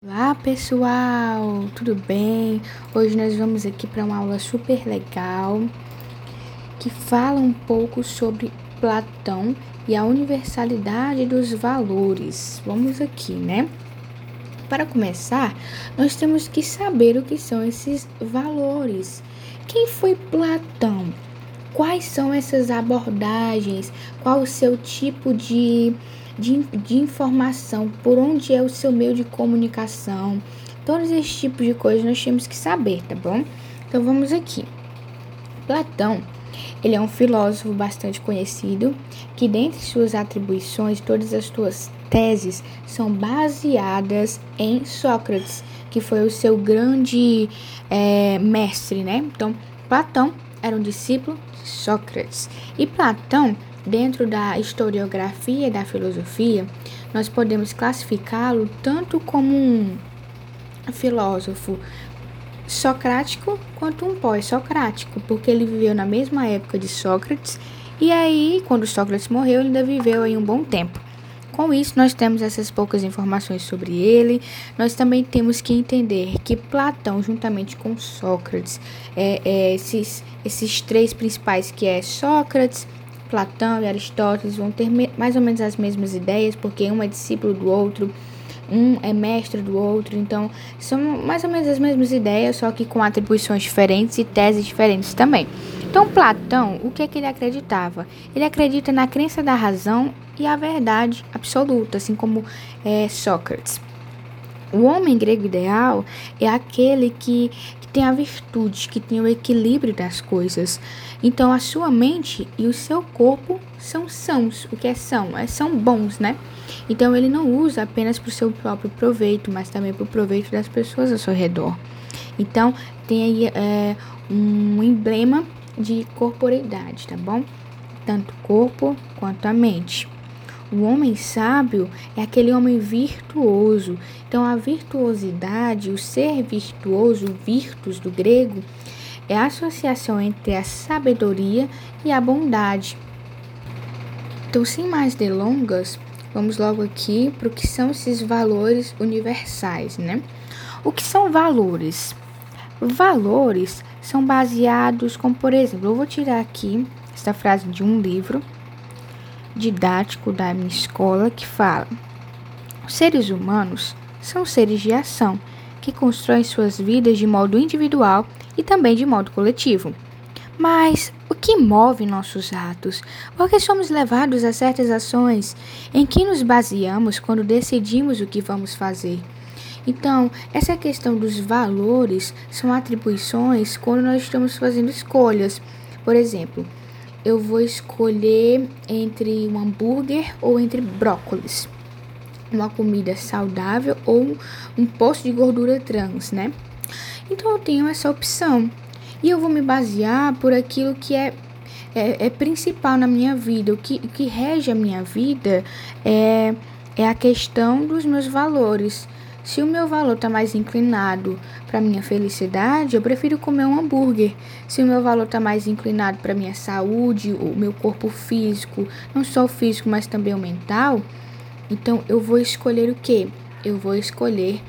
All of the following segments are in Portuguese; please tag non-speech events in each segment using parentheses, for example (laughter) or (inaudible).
Olá pessoal, tudo bem? Hoje nós vamos aqui para uma aula super legal que fala um pouco sobre Platão e a universalidade dos valores. Vamos aqui, né? Para começar, nós temos que saber o que são esses valores. Quem foi Platão? Quais são essas abordagens? Qual o seu tipo de de, de informação, por onde é o seu meio de comunicação, todos esses tipos de coisas nós temos que saber, tá bom? Então vamos aqui. Platão, ele é um filósofo bastante conhecido, que dentre suas atribuições, todas as suas teses são baseadas em Sócrates, que foi o seu grande é, mestre, né? Então, Platão era um discípulo de Sócrates. E Platão Dentro da historiografia da filosofia, nós podemos classificá-lo tanto como um filósofo socrático quanto um pós-socrático, porque ele viveu na mesma época de Sócrates e aí, quando Sócrates morreu, ele ainda viveu aí um bom tempo. Com isso, nós temos essas poucas informações sobre ele. Nós também temos que entender que Platão, juntamente com Sócrates, é, é esses, esses três principais, que é Sócrates, Platão e Aristóteles vão ter mais ou menos as mesmas ideias, porque um é discípulo do outro, um é mestre do outro, então são mais ou menos as mesmas ideias, só que com atribuições diferentes e teses diferentes também. Então, Platão, o que é que ele acreditava? Ele acredita na crença da razão e a verdade absoluta, assim como é, Sócrates. O homem grego ideal é aquele que, que tem a virtude, que tem o equilíbrio das coisas. Então, a sua mente e o seu corpo são sãos. O que é são? É, são bons, né? Então, ele não usa apenas para o seu próprio proveito, mas também para o proveito das pessoas ao seu redor. Então, tem aí é, um emblema de corporeidade, tá bom? Tanto o corpo quanto a mente. O homem sábio é aquele homem virtuoso. Então, a virtuosidade, o ser virtuoso, virtus do grego, é a associação entre a sabedoria e a bondade. Então, sem mais delongas, vamos logo aqui para o que são esses valores universais, né? O que são valores? Valores são baseados, como por exemplo, eu vou tirar aqui essa frase de um livro didático da minha escola que fala: os seres humanos são seres de ação que constroem suas vidas de modo individual e também de modo coletivo. Mas o que move nossos atos? Por que somos levados a certas ações? Em que nos baseamos quando decidimos o que vamos fazer? Então, essa questão dos valores são atribuições quando nós estamos fazendo escolhas. Por exemplo, eu vou escolher entre um hambúrguer ou entre brócolis. Uma comida saudável ou um poço de gordura trans, né? Então eu tenho essa opção. E eu vou me basear por aquilo que é, é, é principal na minha vida. O que, o que rege a minha vida é, é a questão dos meus valores. Se o meu valor está mais inclinado para minha felicidade, eu prefiro comer um hambúrguer. Se o meu valor está mais inclinado para minha saúde, o meu corpo físico, não só o físico, mas também o mental, então eu vou escolher o quê? Eu vou escolher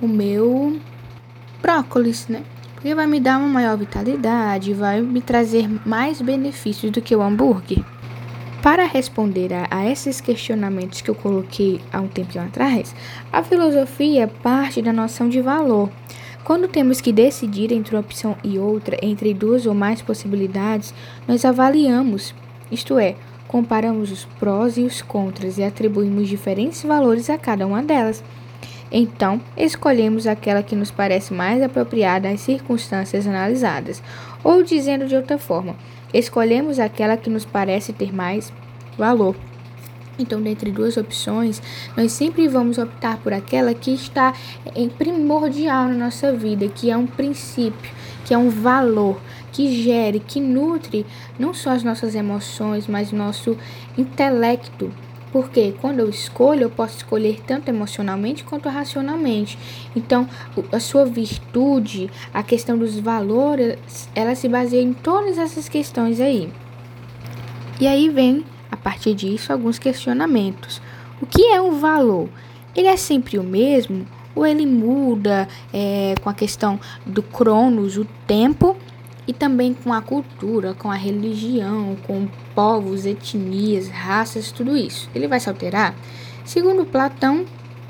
o meu brócolis, né? Porque vai me dar uma maior vitalidade, vai me trazer mais benefícios do que o hambúrguer. Para responder a, a, esses questionamentos que eu coloquei há um tempinho atrás, a filosofia parte da noção de valor. Quando temos que decidir entre uma opção e outra, entre duas ou mais possibilidades, nós avaliamos, isto é, comparamos os prós e os contras e atribuímos diferentes valores a cada uma delas. Então, escolhemos aquela que nos parece mais apropriada às circunstâncias analisadas, ou dizendo de outra forma, escolhemos aquela que nos parece ter mais valor. Então, dentre duas opções, nós sempre vamos optar por aquela que está em primordial na nossa vida, que é um princípio, que é um valor, que gere, que nutre não só as nossas emoções, mas nosso intelecto, porque quando eu escolho, eu posso escolher tanto emocionalmente quanto racionalmente. Então, a sua virtude, a questão dos valores, ela se baseia em todas essas questões aí. E aí vem, a partir disso, alguns questionamentos. O que é um valor? Ele é sempre o mesmo ou ele muda é, com a questão do cronos, o tempo, e também com a cultura, com a religião, com povos, etnias, raças, tudo isso. Ele vai se alterar? Segundo Platão,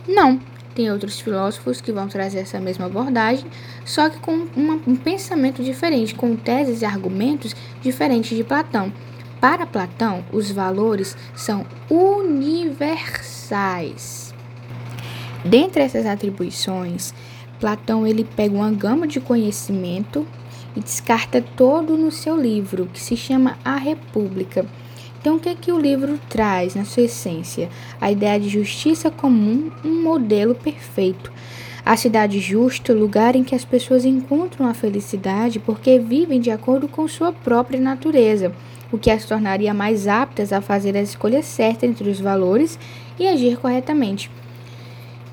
não. Tem outros filósofos que vão trazer essa mesma abordagem, só que com uma, um pensamento diferente, com teses e argumentos diferentes de Platão. Para Platão, os valores são universais. Dentre essas atribuições, Platão ele pega uma gama de conhecimento e descarta todo no seu livro, que se chama A República. Então, o que é que o livro traz na sua essência? A ideia de justiça comum, um modelo perfeito. A cidade justa, lugar em que as pessoas encontram a felicidade porque vivem de acordo com sua própria natureza, o que as tornaria mais aptas a fazer as escolhas certas entre os valores e agir corretamente.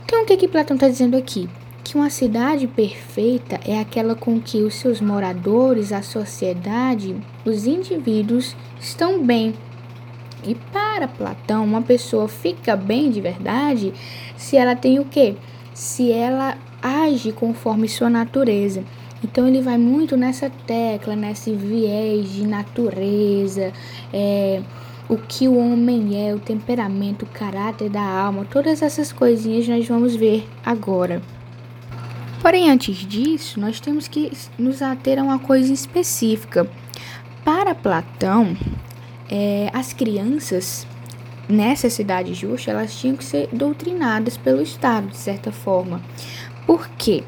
Então, o que, é que Platão está dizendo aqui? Que uma cidade perfeita é aquela com que os seus moradores, a sociedade, os indivíduos estão bem. E para Platão, uma pessoa fica bem de verdade se ela tem o quê? Se ela age conforme sua natureza. Então ele vai muito nessa tecla, nesse viés de natureza, é, o que o homem é, o temperamento, o caráter da alma, todas essas coisinhas nós vamos ver agora. Porém, antes disso, nós temos que nos ater a uma coisa específica. Para Platão, é, as crianças nessa cidade justa elas tinham que ser doutrinadas pelo Estado, de certa forma. Por quê?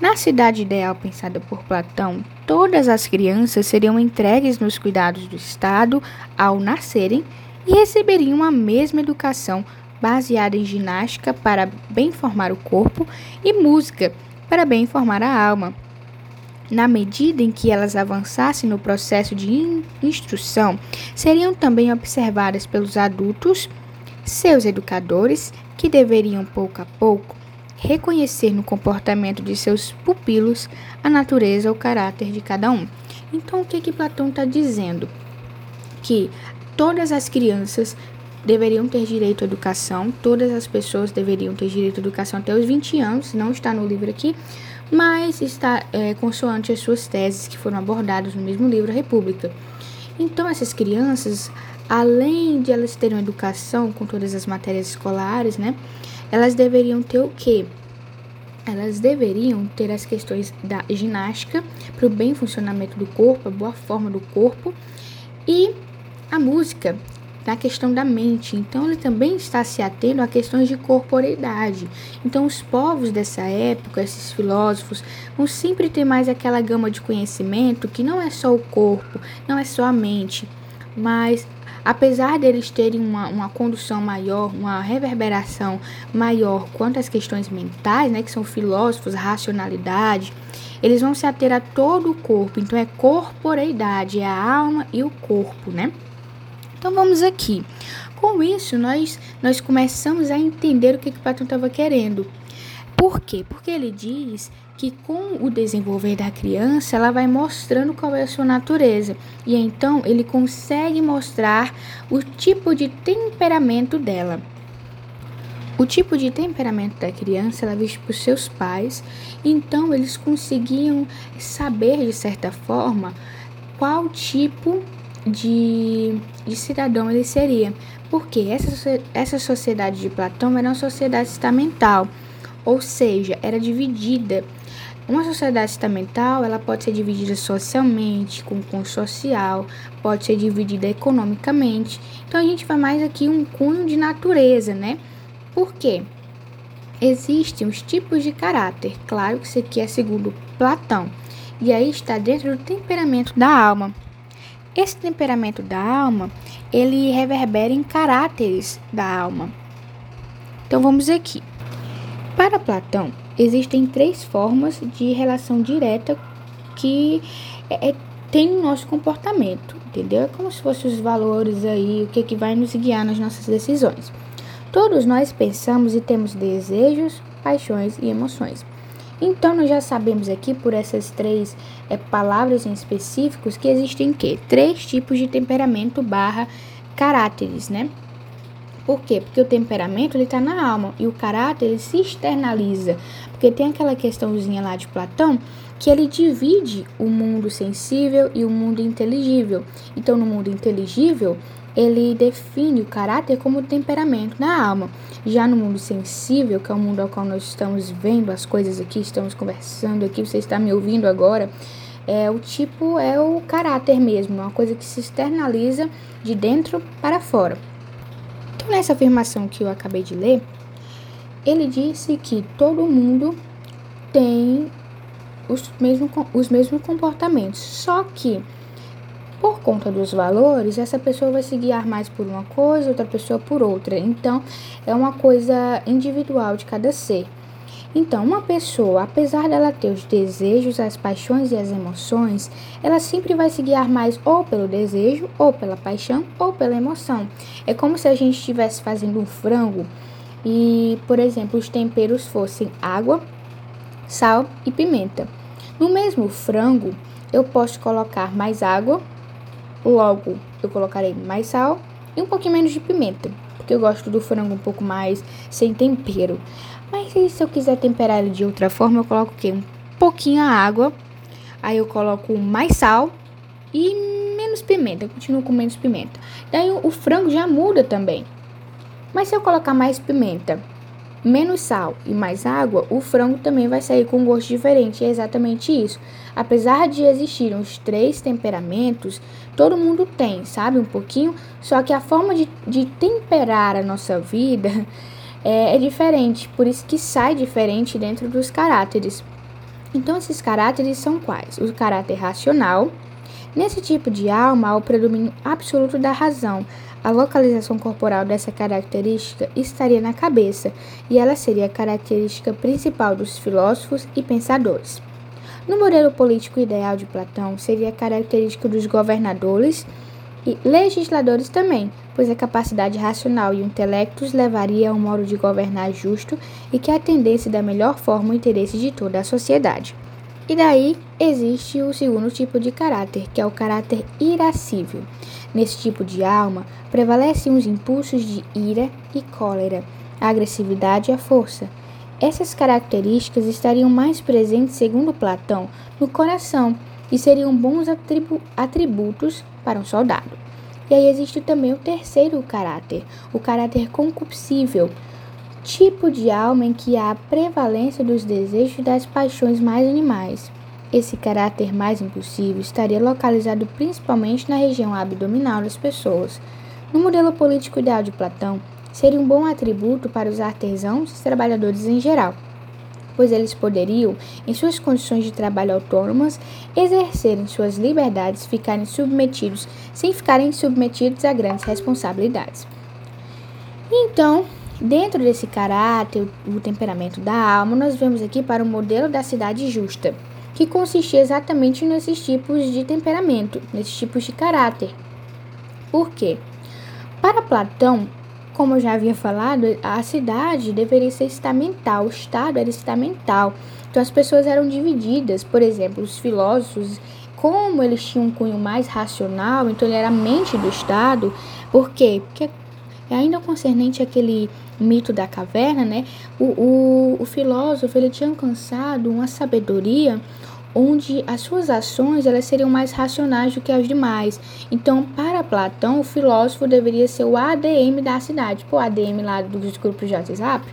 Na cidade ideal pensada por Platão, todas as crianças seriam entregues nos cuidados do Estado ao nascerem e receberiam a mesma educação baseada em ginástica para bem formar o corpo e música para bem formar a alma. Na medida em que elas avançassem no processo de instrução, seriam também observadas pelos adultos, seus educadores, que deveriam pouco a pouco reconhecer no comportamento de seus pupilos a natureza ou caráter de cada um. Então, o que, que Platão está dizendo? Que todas as crianças deveriam ter direito à educação, todas as pessoas deveriam ter direito à educação até os 20 anos, não está no livro aqui, mas está é, consoante as suas teses que foram abordadas no mesmo livro, A República. Então, essas crianças, além de elas terem educação com todas as matérias escolares, né, elas deveriam ter o quê? Elas deveriam ter as questões da ginástica para o bem funcionamento do corpo, a boa forma do corpo e a música na questão da mente. Então, ele também está se atendo a questões de corporeidade. Então, os povos dessa época, esses filósofos, vão sempre ter mais aquela gama de conhecimento que não é só o corpo, não é só a mente, mas apesar deles terem uma, uma condução maior, uma reverberação maior quanto às questões mentais, né, que são filósofos, racionalidade, eles vão se ater a todo o corpo. Então, é corporeidade, é a alma e o corpo, né? Então vamos aqui. Com isso, nós, nós começamos a entender o que, que o Platão estava querendo. Por quê? Porque ele diz que com o desenvolver da criança, ela vai mostrando qual é a sua natureza. E então ele consegue mostrar o tipo de temperamento dela. O tipo de temperamento da criança era visto por seus pais, então eles conseguiam saber de certa forma qual tipo de, de cidadão ele seria. Porque essa, essa sociedade de Platão era uma sociedade estamental, ou seja, era dividida. Uma sociedade estamental ela pode ser dividida socialmente, com cunho social, pode ser dividida economicamente. Então a gente vai mais aqui um cunho de natureza, né? Por quê? Existem os tipos de caráter, claro que isso aqui é segundo Platão, e aí está dentro do temperamento da alma. Esse temperamento da alma, ele reverbera em caráteres da alma. Então vamos aqui. Para Platão, existem três formas de relação direta que é, é, tem no nosso comportamento, entendeu? É como se fossem os valores aí, o que, que vai nos guiar nas nossas decisões. Todos nós pensamos e temos desejos, paixões e emoções. Então, nós já sabemos aqui, por essas três é, palavras em específicos, que existem que? Três tipos de temperamento barra caráteres, né? Por quê? Porque o temperamento ele está na alma e o caráter ele se externaliza. Porque tem aquela questãozinha lá de Platão que ele divide o mundo sensível e o mundo inteligível. Então, no mundo inteligível, ele define o caráter como temperamento na alma. Já no mundo sensível, que é o mundo ao qual nós estamos vendo as coisas aqui, estamos conversando aqui, você está me ouvindo agora, é o tipo é o caráter mesmo, uma coisa que se externaliza de dentro para fora. Então, nessa afirmação que eu acabei de ler, ele disse que todo mundo tem os mesmos, os mesmos comportamentos, só que por conta dos valores, essa pessoa vai se guiar mais por uma coisa, outra pessoa por outra. Então, é uma coisa individual de cada ser. Então, uma pessoa, apesar dela ter os desejos, as paixões e as emoções, ela sempre vai se guiar mais ou pelo desejo, ou pela paixão, ou pela emoção. É como se a gente estivesse fazendo um frango e, por exemplo, os temperos fossem água, sal e pimenta. No mesmo frango, eu posso colocar mais água, Logo, eu colocarei mais sal e um pouquinho menos de pimenta, porque eu gosto do frango um pouco mais sem tempero. Mas se eu quiser temperar ele de outra forma, eu coloco o quê? Um pouquinho a água, aí eu coloco mais sal e menos pimenta. Eu continuo com menos pimenta. Daí o, frango já muda também. Mas se eu colocar mais pimenta menos sal e mais água, o frango também vai sair com um gosto diferente. É exatamente isso. Apesar de existirem os três temperamentos, todo mundo tem, sabe? Um pouquinho. Só que a forma de, de temperar a nossa vida (laughs) é, é diferente. Por isso que sai diferente dentro dos caráteres. Então, esses caráteres são quais? O caráter racional. Nesse tipo de alma, há o predomínio absoluto da razão, a localização corporal dessa característica estaria na cabeça, e ela seria a característica principal dos filósofos e pensadores. No modelo político ideal de Platão, seria a característica dos governadores e legisladores também, pois a capacidade racional e o intelecto os levaria a um modo de governar justo e que atendesse da melhor forma o interesse de toda a sociedade. E daí existe o segundo tipo de caráter, que é o caráter irascível. Nesse tipo de alma, prevalecem os impulsos de ira e cólera, a agressividade e a força. Essas características estariam mais presentes, segundo Platão, no coração e seriam bons atribu atributos para um soldado. E aí existe também o terceiro caráter, o caráter concupiscível, tipo de alma em que há a prevalência dos desejos e das paixões mais animais. Esse caráter mais impulsivo estaria localizado principalmente na região abdominal das pessoas. No modelo político ideal de Platão, seria um bom atributo para os artesãos e trabalhadores em geral, pois eles poderiam, em suas condições de trabalho autônomas, exercerem suas liberdades, ficarem submetidos, sem ficarem submetidos a grandes responsabilidades. Então, dentro desse caráter, o temperamento da alma, nós vemos aqui para o modelo da cidade justa que consistia exatamente nesses tipos de temperamento, nesses tipos de caráter. Por quê? Para Platão, como eu já havia falado, a cidade deveria ser estamental, o Estado era estamental. Então as pessoas eram divididas, por exemplo, os filósofos, como eles tinham um cunho mais racional, então ele era a mente do Estado. Por quê? Porque ainda concernente àquele mito da caverna, né? O, o, o filósofo ele tinha alcançado uma sabedoria onde as suas ações elas seriam mais racionais do que as demais. Então, para Platão, o filósofo deveria ser o ADM da cidade, o ADM lá dos grupos de WhatsApp.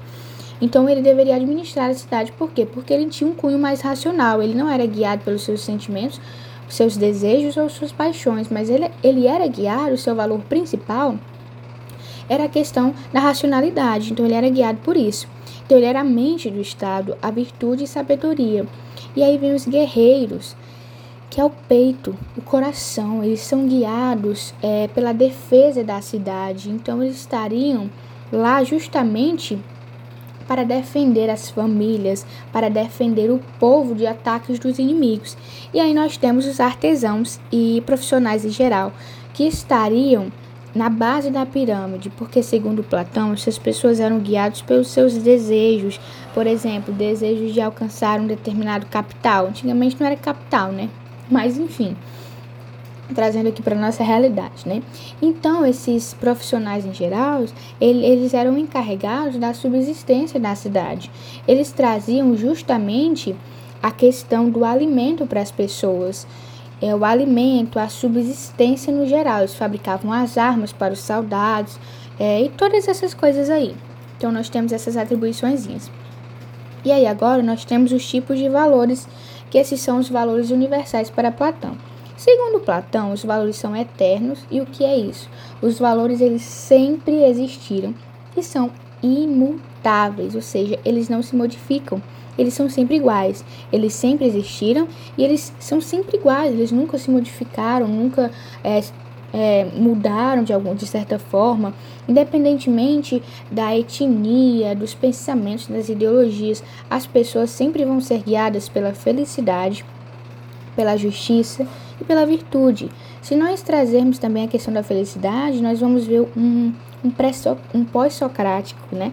Então, ele deveria administrar a cidade, por quê? Porque ele tinha um cunho mais racional, ele não era guiado pelos seus sentimentos, seus desejos ou suas paixões, mas ele, ele era guiado, o seu valor principal era a questão da racionalidade, então ele era guiado por isso. Então ele era a mente do Estado, a virtude e sabedoria. E aí vem os guerreiros, que é o peito, o coração. Eles são guiados é, pela defesa da cidade. Então eles estariam lá justamente para defender as famílias, para defender o povo de ataques dos inimigos. E aí nós temos os artesãos e profissionais em geral, que estariam na base da pirâmide, porque segundo Platão, essas pessoas eram guiadas pelos seus desejos, por exemplo, desejos de alcançar um determinado capital. Antigamente não era capital, né? Mas enfim. trazendo aqui para nossa realidade, né? Então, esses profissionais em geral, eles eram encarregados da subsistência da cidade. Eles traziam justamente a questão do alimento para as pessoas, é, o alimento, a subsistência no geral. Eles fabricavam as armas para os soldados é, e todas essas coisas aí. Então, nós temos essas atribuições. E aí, agora, nós temos os tipos de valores, que esses são os valores universais para Platão. Segundo Platão, os valores são eternos e o que é isso? Os valores eles sempre existiram e são imutáveis, ou seja, eles não se modificam. Eles são sempre iguais. Eles sempre existiram e eles são sempre iguais. Eles nunca se modificaram, nunca é, é, mudaram de algum de certa forma, independentemente da etnia, dos pensamentos, das ideologias, as pessoas sempre vão ser guiadas pela felicidade, pela justiça e pela virtude. Se nós trazermos também a questão da felicidade, nós vamos ver um, um, pós-socrático, né?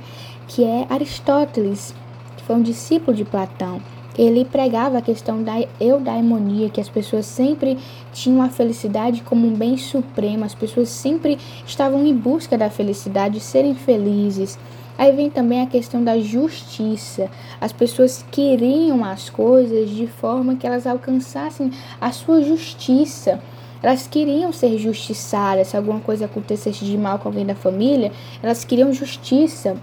que é Aristóteles, que foi um discípulo de Platão. Ele pregava a questão da eudaimonia, que as pessoas sempre tinham a felicidade como um bem supremo, as pessoas sempre estavam em busca da felicidade, de serem felizes. Aí vem também a questão da justiça. As pessoas queriam as coisas de forma que elas alcançassem a sua justiça. Elas queriam ser justiçadas. Se alguma coisa acontecesse de mal com alguém da família, elas queriam justiça.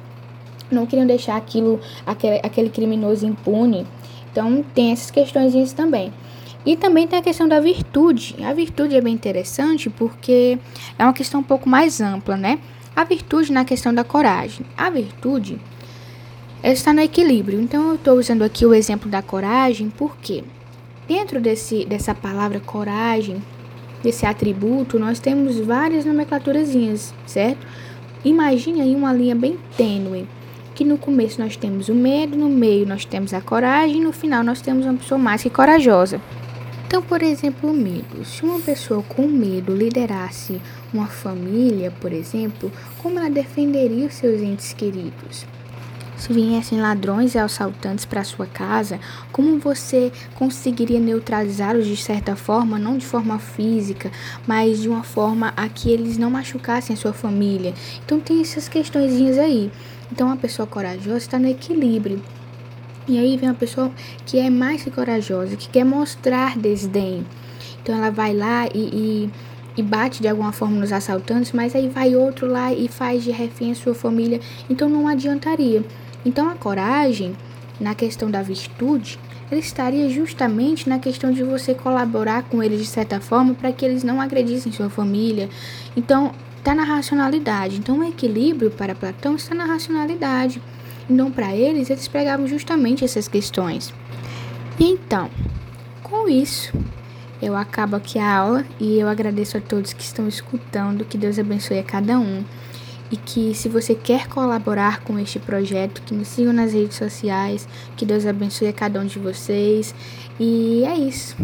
Não queriam deixar aquilo, aquele, aquele criminoso impune. Então tem essas questões também. E também tem a questão da virtude. A virtude é bem interessante porque é uma questão um pouco mais ampla, né? A virtude na questão da coragem. A virtude está no equilíbrio. Então, eu estou usando aqui o exemplo da coragem, porque dentro desse, dessa palavra coragem, desse atributo, nós temos várias nomenclaturazinhas, certo? Imagine aí uma linha bem tênue, que no começo nós temos o medo, no meio nós temos a coragem, no final nós temos uma pessoa mais que corajosa. Então, por exemplo, o medo. Se uma pessoa com medo liderasse uma família, por exemplo, como ela defenderia os seus entes queridos? Se viessem ladrões e assaltantes para sua casa, como você conseguiria neutralizá-los de certa forma, não de forma física, mas de uma forma a que eles não machucassem a sua família? Então tem essas questões aí. Então a pessoa corajosa está no equilíbrio. E aí vem uma pessoa que é mais que corajosa, que quer mostrar desdém. Então ela vai lá e, e, e, bate de alguma forma nos assaltantes, mas aí vai outro lá e faz de refém a sua família. Então não adiantaria. Então a coragem, na questão da virtude, ele estaria justamente na questão de você colaborar com eles de certa forma para que eles não agredissem sua família. Então está na racionalidade. Então o equilíbrio para Platão está na racionalidade. Então, para eles, eles pregavam justamente essas questões. Então, com isso, eu acabo aqui a aula e eu agradeço a todos que estão escutando. Que Deus abençoe a cada um. E que se você quer colaborar com este projeto, que me sigam nas redes sociais. Que Deus abençoe a cada um de vocês. E é isso.